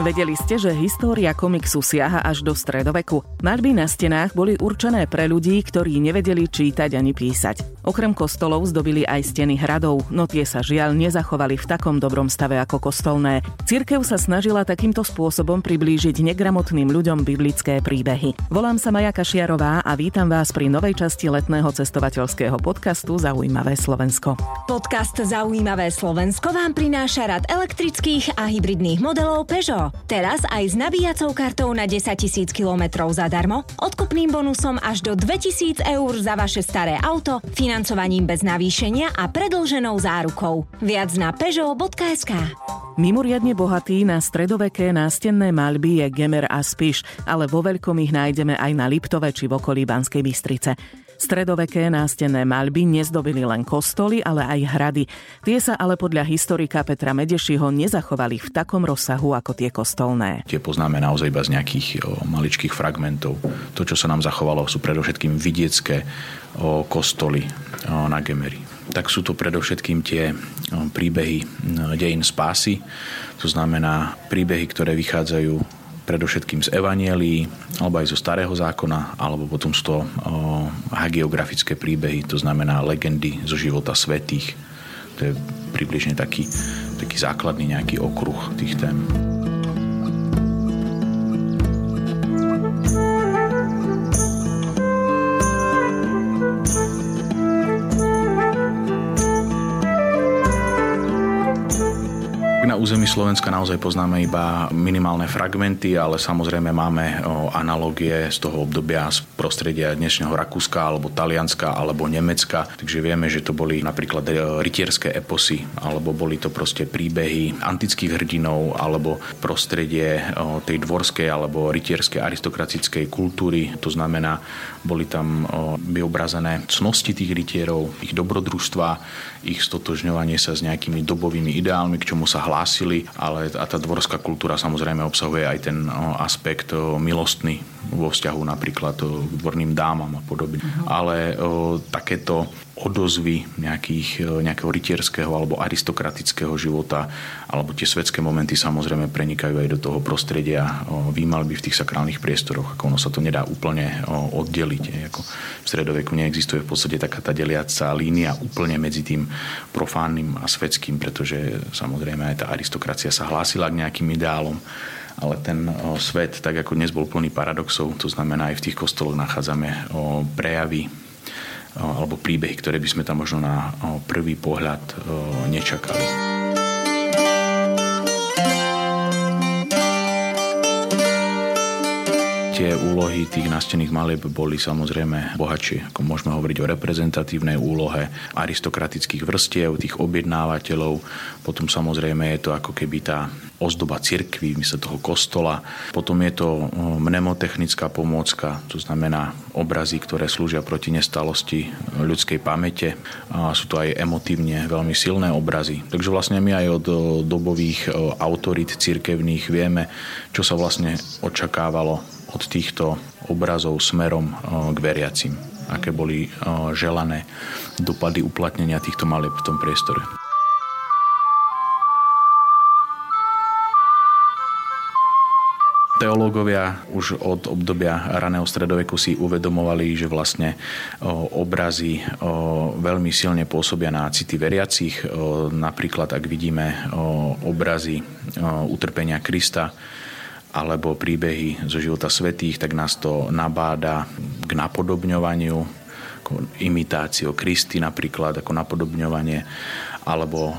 Vedeli ste, že história komiksu siaha až do stredoveku? Maľby na stenách boli určené pre ľudí, ktorí nevedeli čítať ani písať. Okrem kostolov zdobili aj steny hradov, no tie sa žiaľ nezachovali v takom dobrom stave ako kostolné. Cirkev sa snažila takýmto spôsobom priblížiť negramotným ľuďom biblické príbehy. Volám sa Maja Kašiarová a vítam vás pri novej časti letného cestovateľského podcastu Zaujímavé Slovensko. Podcast Zaujímavé Slovensko vám prináša rad elektrických a hybridných modelov Peugeot. Teraz aj s nabíjacou kartou na 10 000 km zadarmo, odkupným bonusom až do 2000 eur za vaše staré auto, financovaním bez navýšenia a predlženou zárukou. Viac na peugeot.sk Mimoriadne bohatý na stredoveké nástenné maľby je Gemer a Spiš, ale vo veľkom ich nájdeme aj na Liptove či v okolí Banskej Bystrice. Stredoveké nástenné maľby nezdobili len kostoly, ale aj hrady. Tie sa ale podľa historika Petra Medešiho nezachovali v takom rozsahu ako tie kostolné. Tie poznáme naozaj iba z nejakých maličkých fragmentov. To, čo sa nám zachovalo, sú predovšetkým vidiecké o, kostoly na Gemery. Tak sú to predovšetkým tie príbehy dejín spásy, to znamená príbehy, ktoré vychádzajú predovšetkým z Evanielí, alebo aj zo Starého zákona, alebo potom z toho hagiografické príbehy, to znamená legendy zo života svetých. To je približne taký, taký základný nejaký okruh tých tém. Území Slovenska naozaj poznáme iba minimálne fragmenty, ale samozrejme máme analogie z toho obdobia z prostredia dnešného Rakúska alebo Talianska alebo Nemecka. Takže vieme, že to boli napríklad e, rytierské eposy alebo boli to proste príbehy antických hrdinov alebo prostredie tej dvorskej alebo rytierskej aristokratickej kultúry. To znamená, boli tam vyobrazené cnosti tých rytierov, ich dobrodružstva, ich stotožňovanie sa s nejakými dobovými ideálmi, k čomu sa hlási nosili, ale a tá dvorská kultúra samozrejme obsahuje aj ten aspekt milostný vo vzťahu napríklad k dvorným dámam a podobne. Uh-huh. Ale o, takéto odozvy nejakých, nejakého rytierského alebo aristokratického života alebo tie svetské momenty samozrejme prenikajú aj do toho prostredia výmalby v tých sakrálnych priestoroch. Ako ono sa to nedá úplne oddeliť. Ako v stredoveku neexistuje v podstate taká tá deliaca línia úplne medzi tým profánnym a svetským, pretože samozrejme aj tá aristokracia sa hlásila k nejakým ideálom ale ten svet, tak ako dnes bol plný paradoxov, to znamená aj v tých kostoloch nachádzame prejavy alebo príbehy, ktoré by sme tam možno na prvý pohľad nečakali. tie úlohy tých nastených malieb boli samozrejme bohatšie. Ako môžeme hovoriť o reprezentatívnej úlohe aristokratických vrstiev, tých objednávateľov. Potom samozrejme je to ako keby tá ozdoba cirkvy, mysle toho kostola. Potom je to mnemotechnická pomôcka, to znamená obrazy, ktoré slúžia proti nestalosti ľudskej pamäte. A sú to aj emotívne veľmi silné obrazy. Takže vlastne my aj od dobových autorít cirkevných vieme, čo sa vlastne očakávalo od týchto obrazov smerom k veriacim, aké boli želané dopady uplatnenia týchto malieb v tom priestore. Teológovia už od obdobia raného stredoveku si uvedomovali, že vlastne obrazy veľmi silne pôsobia na city veriacich. Napríklad, ak vidíme obrazy utrpenia Krista, alebo príbehy zo života svetých, tak nás to nabáda k napodobňovaniu, ako imitáciu Kristy napríklad, ako napodobňovanie alebo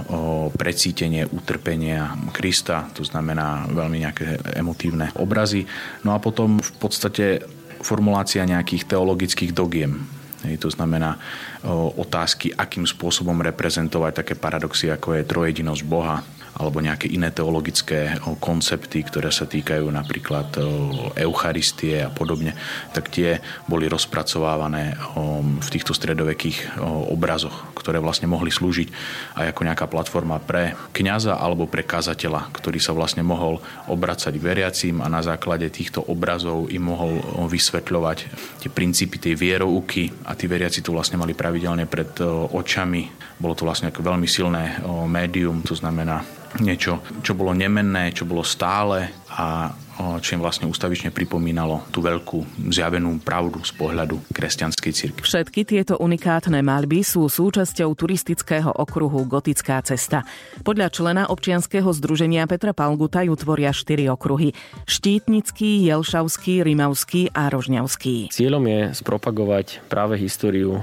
precítenie utrpenia Krista, to znamená veľmi nejaké emotívne obrazy. No a potom v podstate formulácia nejakých teologických dogiem, Hej, to znamená o, otázky, akým spôsobom reprezentovať také paradoxy, ako je trojedinosť Boha, alebo nejaké iné teologické koncepty, ktoré sa týkajú napríklad Eucharistie a podobne, tak tie boli rozpracovávané v týchto stredovekých obrazoch, ktoré vlastne mohli slúžiť aj ako nejaká platforma pre kňaza alebo pre kazateľa, ktorý sa vlastne mohol obracať veriacím a na základe týchto obrazov im mohol vysvetľovať tie princípy tej vierouky a tí veriaci to vlastne mali pravidelne pred očami. Bolo to vlastne veľmi silné médium, to znamená niečo, čo bolo nemenné, čo bolo stále a čo im vlastne ustavične pripomínalo tú veľkú zjavenú pravdu z pohľadu kresťanskej cirkvi. Všetky tieto unikátne malby sú súčasťou turistického okruhu Gotická cesta. Podľa člena občianskeho združenia Petra Palguta ju tvoria štyri okruhy. Štítnický, Jelšavský, Rimavský a Rožňavský. Cieľom je spropagovať práve históriu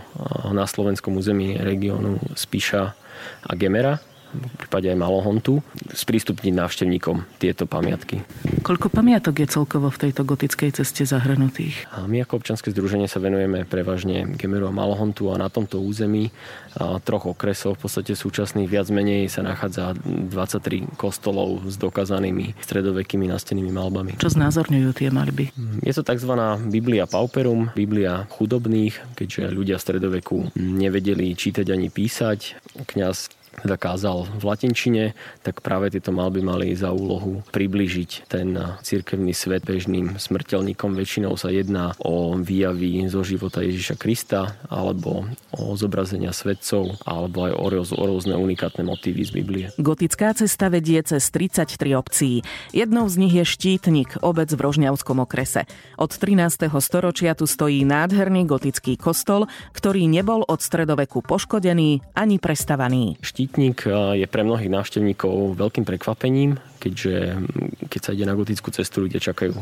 na slovenskom území regiónu Spíša a Gemera v prípade aj Malohontu, sprístupniť návštevníkom tieto pamiatky. Koľko pamiatok je celkovo v tejto gotickej ceste zahrnutých? A my ako občanské združenie sa venujeme prevažne Gemeru a Malohontu a na tomto území a troch okresov, v podstate súčasných viac menej sa nachádza 23 kostolov s dokázanými stredovekými nastenými malbami. Čo znázorňujú tie malby? Je to tzv. Biblia Pauperum, Biblia chudobných, keďže ľudia v stredoveku nevedeli čítať ani písať. Kňaz teda kázal v latinčine, tak práve tieto malby mali za úlohu približiť ten cirkevný svet bežným smrteľníkom. Väčšinou sa jedná o výjavy zo života Ježiša Krista, alebo o zobrazenia svetcov, alebo aj o, rôzne unikátne motívy z Biblie. Gotická cesta vedie cez 33 obcí. Jednou z nich je Štítnik, obec v Rožňavskom okrese. Od 13. storočia tu stojí nádherný gotický kostol, ktorý nebol od stredoveku poškodený ani prestavaný. Štít Bytník je pre mnohých návštevníkov veľkým prekvapením, keďže keď sa ide na gotickú cestu, ľudia čakajú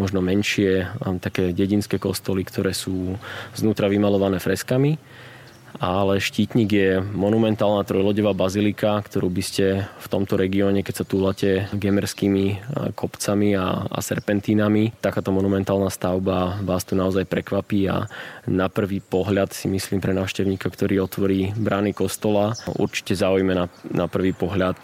možno menšie, také dedinské kostoly, ktoré sú znútra vymalované freskami ale Štítnik je monumentálna trojlodevá bazilika, ktorú by ste v tomto regióne, keď sa túlate gemerskými e, kopcami a, a serpentínami, takáto monumentálna stavba vás tu naozaj prekvapí a na prvý pohľad si myslím pre návštevníka, ktorý otvorí brány kostola, určite zaujme na, na prvý pohľad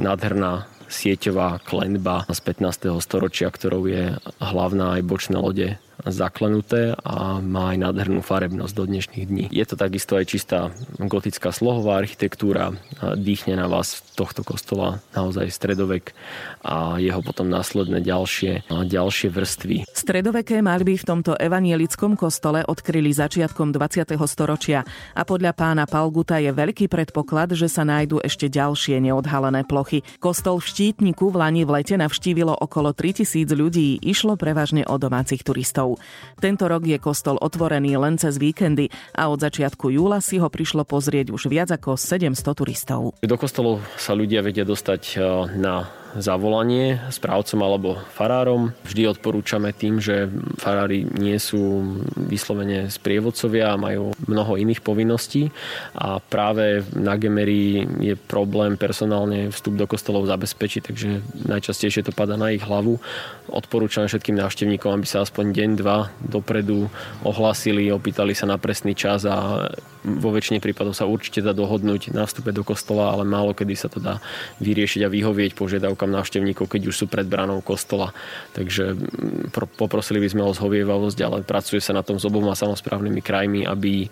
nádherná sieťová klenba z 15. storočia, ktorou je hlavná aj bočné lode zaklenuté a má aj nádhernú farebnosť do dnešných dní. Je to takisto aj čistá gotická slohová architektúra, dýchne na vás tohto kostola naozaj stredovek a jeho potom následné ďalšie, ďalšie vrstvy. Stredoveké malby v tomto evanielickom kostole odkryli začiatkom 20. storočia a podľa pána Palguta je veľký predpoklad, že sa nájdú ešte ďalšie neodhalené plochy. Kostol v Štítniku v Lani v lete navštívilo okolo 3000 ľudí, išlo prevažne o domácich turistov Tento rok je kostol otvorený len cez víkendy a od začiatku júla si ho prišlo pozrieť už viac ako 700 turistov. Do kostolov sa ľudia vedia dostať eh, na zavolanie správcom alebo farárom. Vždy odporúčame tým, že farári nie sú vyslovene sprievodcovia a majú mnoho iných povinností a práve na Gemery je problém personálne vstup do kostolov zabezpečiť, takže najčastejšie to pada na ich hlavu. Odporúčame všetkým návštevníkom, aby sa aspoň deň, dva dopredu ohlasili, opýtali sa na presný čas a vo väčšine prípadov sa určite dá dohodnúť na vstupe do kostola, ale málo kedy sa to dá vyriešiť a vyhovieť požiadavkám návštevníkov, keď už sú pred branou kostola. Takže mm, poprosili by sme o zhovievavosť, ale pracuje sa na tom s oboma samozprávnymi krajmi, aby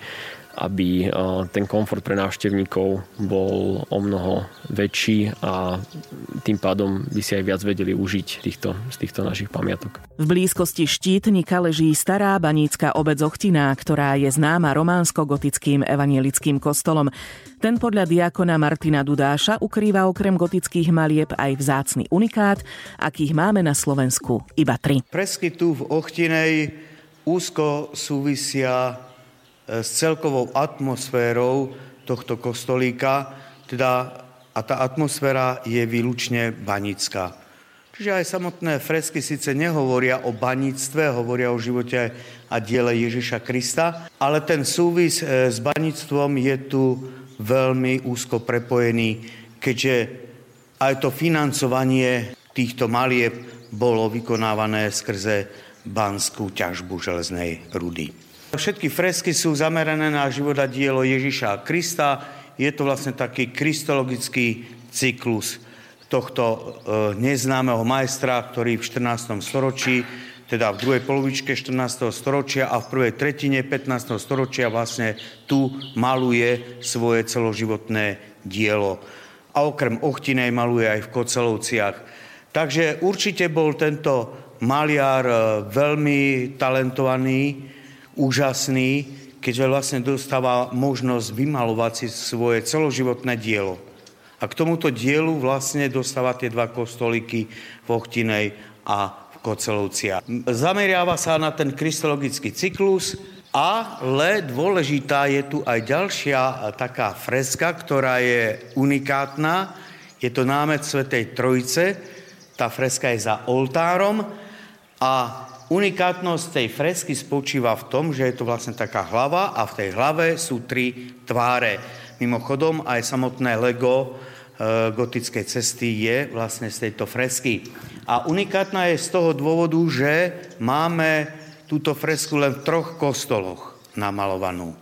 aby ten komfort pre návštevníkov bol o mnoho väčší a tým pádom by si aj viac vedeli užiť týchto, z týchto našich pamiatok. V blízkosti štítnika leží stará banícka obec Ochtiná, ktorá je známa románsko-gotickým evanielickým kostolom. Ten podľa diakona Martina Dudáša ukrýva okrem gotických malieb aj vzácny unikát, akých máme na Slovensku iba tri. Presky tu v Ochtinej úzko súvisia s celkovou atmosférou tohto kostolíka, teda a tá atmosféra je výlučne banická. Čiže aj samotné fresky síce nehovoria o baníctve, hovoria o živote a diele Ježiša Krista, ale ten súvis e, s baníctvom je tu veľmi úzko prepojený, keďže aj to financovanie týchto malieb bolo vykonávané skrze banskú ťažbu železnej rudy. Všetky fresky sú zamerané na život a dielo Ježiša Krista. Je to vlastne taký kristologický cyklus tohto e, neznámeho majstra, ktorý v 14. storočí, teda v druhej polovičke 14. storočia a v prvej tretine 15. storočia vlastne tu maluje svoje celoživotné dielo. A okrem Ochtinej maluje aj v Kocelovciach. Takže určite bol tento maliar e, veľmi talentovaný, úžasný, keďže vlastne dostáva možnosť vymalovať si svoje celoživotné dielo. A k tomuto dielu vlastne dostáva tie dva kostolíky v Ochtinej a v Kocelovcia. Zameriava sa na ten kristologický cyklus, ale dôležitá je tu aj ďalšia taká freska, ktorá je unikátna. Je to námet Svetej Trojice. Tá freska je za oltárom a unikátnosť tej fresky spočíva v tom, že je to vlastne taká hlava a v tej hlave sú tri tváre. Mimochodom aj samotné Lego e, gotickej cesty je vlastne z tejto fresky. A unikátna je z toho dôvodu, že máme túto fresku len v troch kostoloch namalovanú.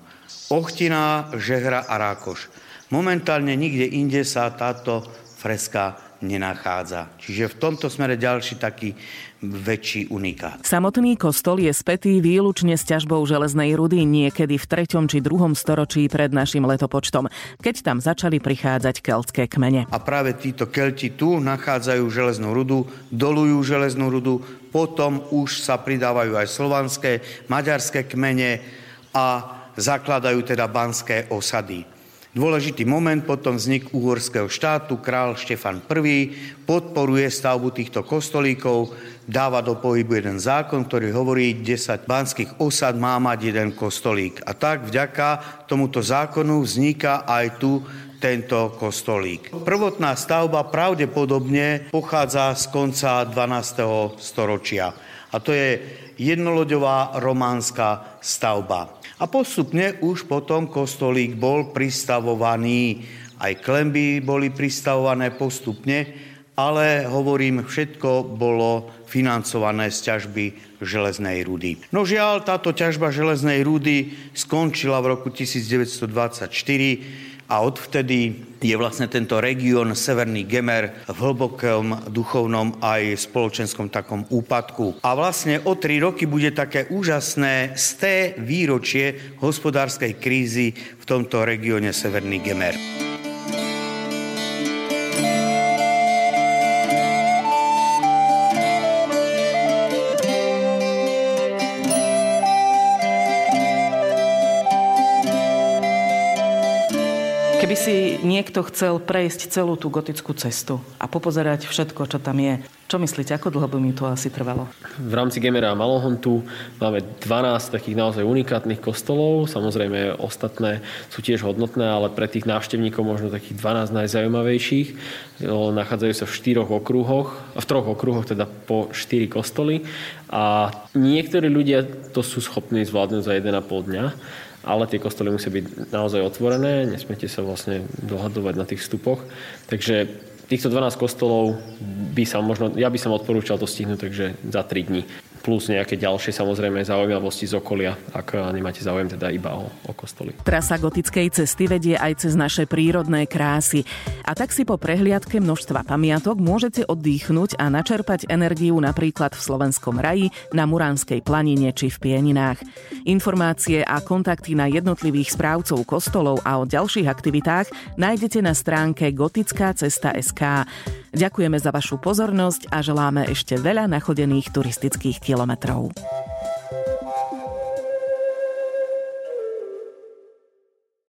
Ochtina, Žehra a Rákoš. Momentálne nikde inde sa táto freska nenachádza. Čiže v tomto smere ďalší taký väčší unikát. Samotný kostol je spätý výlučne s ťažbou železnej rudy niekedy v 3. či 2. storočí pred našim letopočtom, keď tam začali prichádzať keltské kmene. A práve títo kelti tu nachádzajú železnú rudu, dolujú železnú rudu, potom už sa pridávajú aj slovanské, maďarské kmene a zakladajú teda banské osady. Dôležitý moment potom vznik uhorského štátu, král Štefan I podporuje stavbu týchto kostolíkov, dáva do pohybu jeden zákon, ktorý hovorí, 10 banských osad má mať jeden kostolík. A tak vďaka tomuto zákonu vzniká aj tu tento kostolík. Prvotná stavba pravdepodobne pochádza z konca 12. storočia. A to je jednoloďová románska stavba. A postupne už potom kostolík bol pristavovaný, aj klemby boli pristavované postupne, ale hovorím, všetko bolo financované z ťažby železnej rudy. No žiaľ, táto ťažba železnej rudy skončila v roku 1924 a odvtedy je vlastne tento región Severný Gemer v hlbokom duchovnom aj spoločenskom takom úpadku. A vlastne o tri roky bude také úžasné sté výročie hospodárskej krízy v tomto regióne Severný Gemer. Keby si niekto chcel prejsť celú tú gotickú cestu a popozerať všetko, čo tam je, čo myslíte, ako dlho by mi to asi trvalo? V rámci Gemera a Malohontu máme 12 takých naozaj unikátnych kostolov. Samozrejme, ostatné sú tiež hodnotné, ale pre tých návštevníkov možno takých 12 najzaujímavejších. Nachádzajú sa v štyroch okruhoch, v troch okruhoch, teda po štyri kostoly. A niektorí ľudia to sú schopní zvládnuť za 1,5 dňa ale tie kostoly musia byť naozaj otvorené, nesmiete sa vlastne dohadovať na tých vstupoch. Takže týchto 12 kostolov by sa možno, ja by som odporúčal to stihnúť, takže za 3 dní plus nejaké ďalšie samozrejme zaujímavosti z okolia, ak nemáte záujem teda iba o, o kostoly. Trasa gotickej cesty vedie aj cez naše prírodné krásy. A tak si po prehliadke množstva pamiatok môžete oddychnúť a načerpať energiu napríklad v Slovenskom raji, na Muránskej planine či v Pieninách. Informácie a kontakty na jednotlivých správcov kostolov a o ďalších aktivitách nájdete na stránke gotickácesta.sk. Ďakujeme za vašu pozornosť a želáme ešte veľa nachodených turistických kilometrov.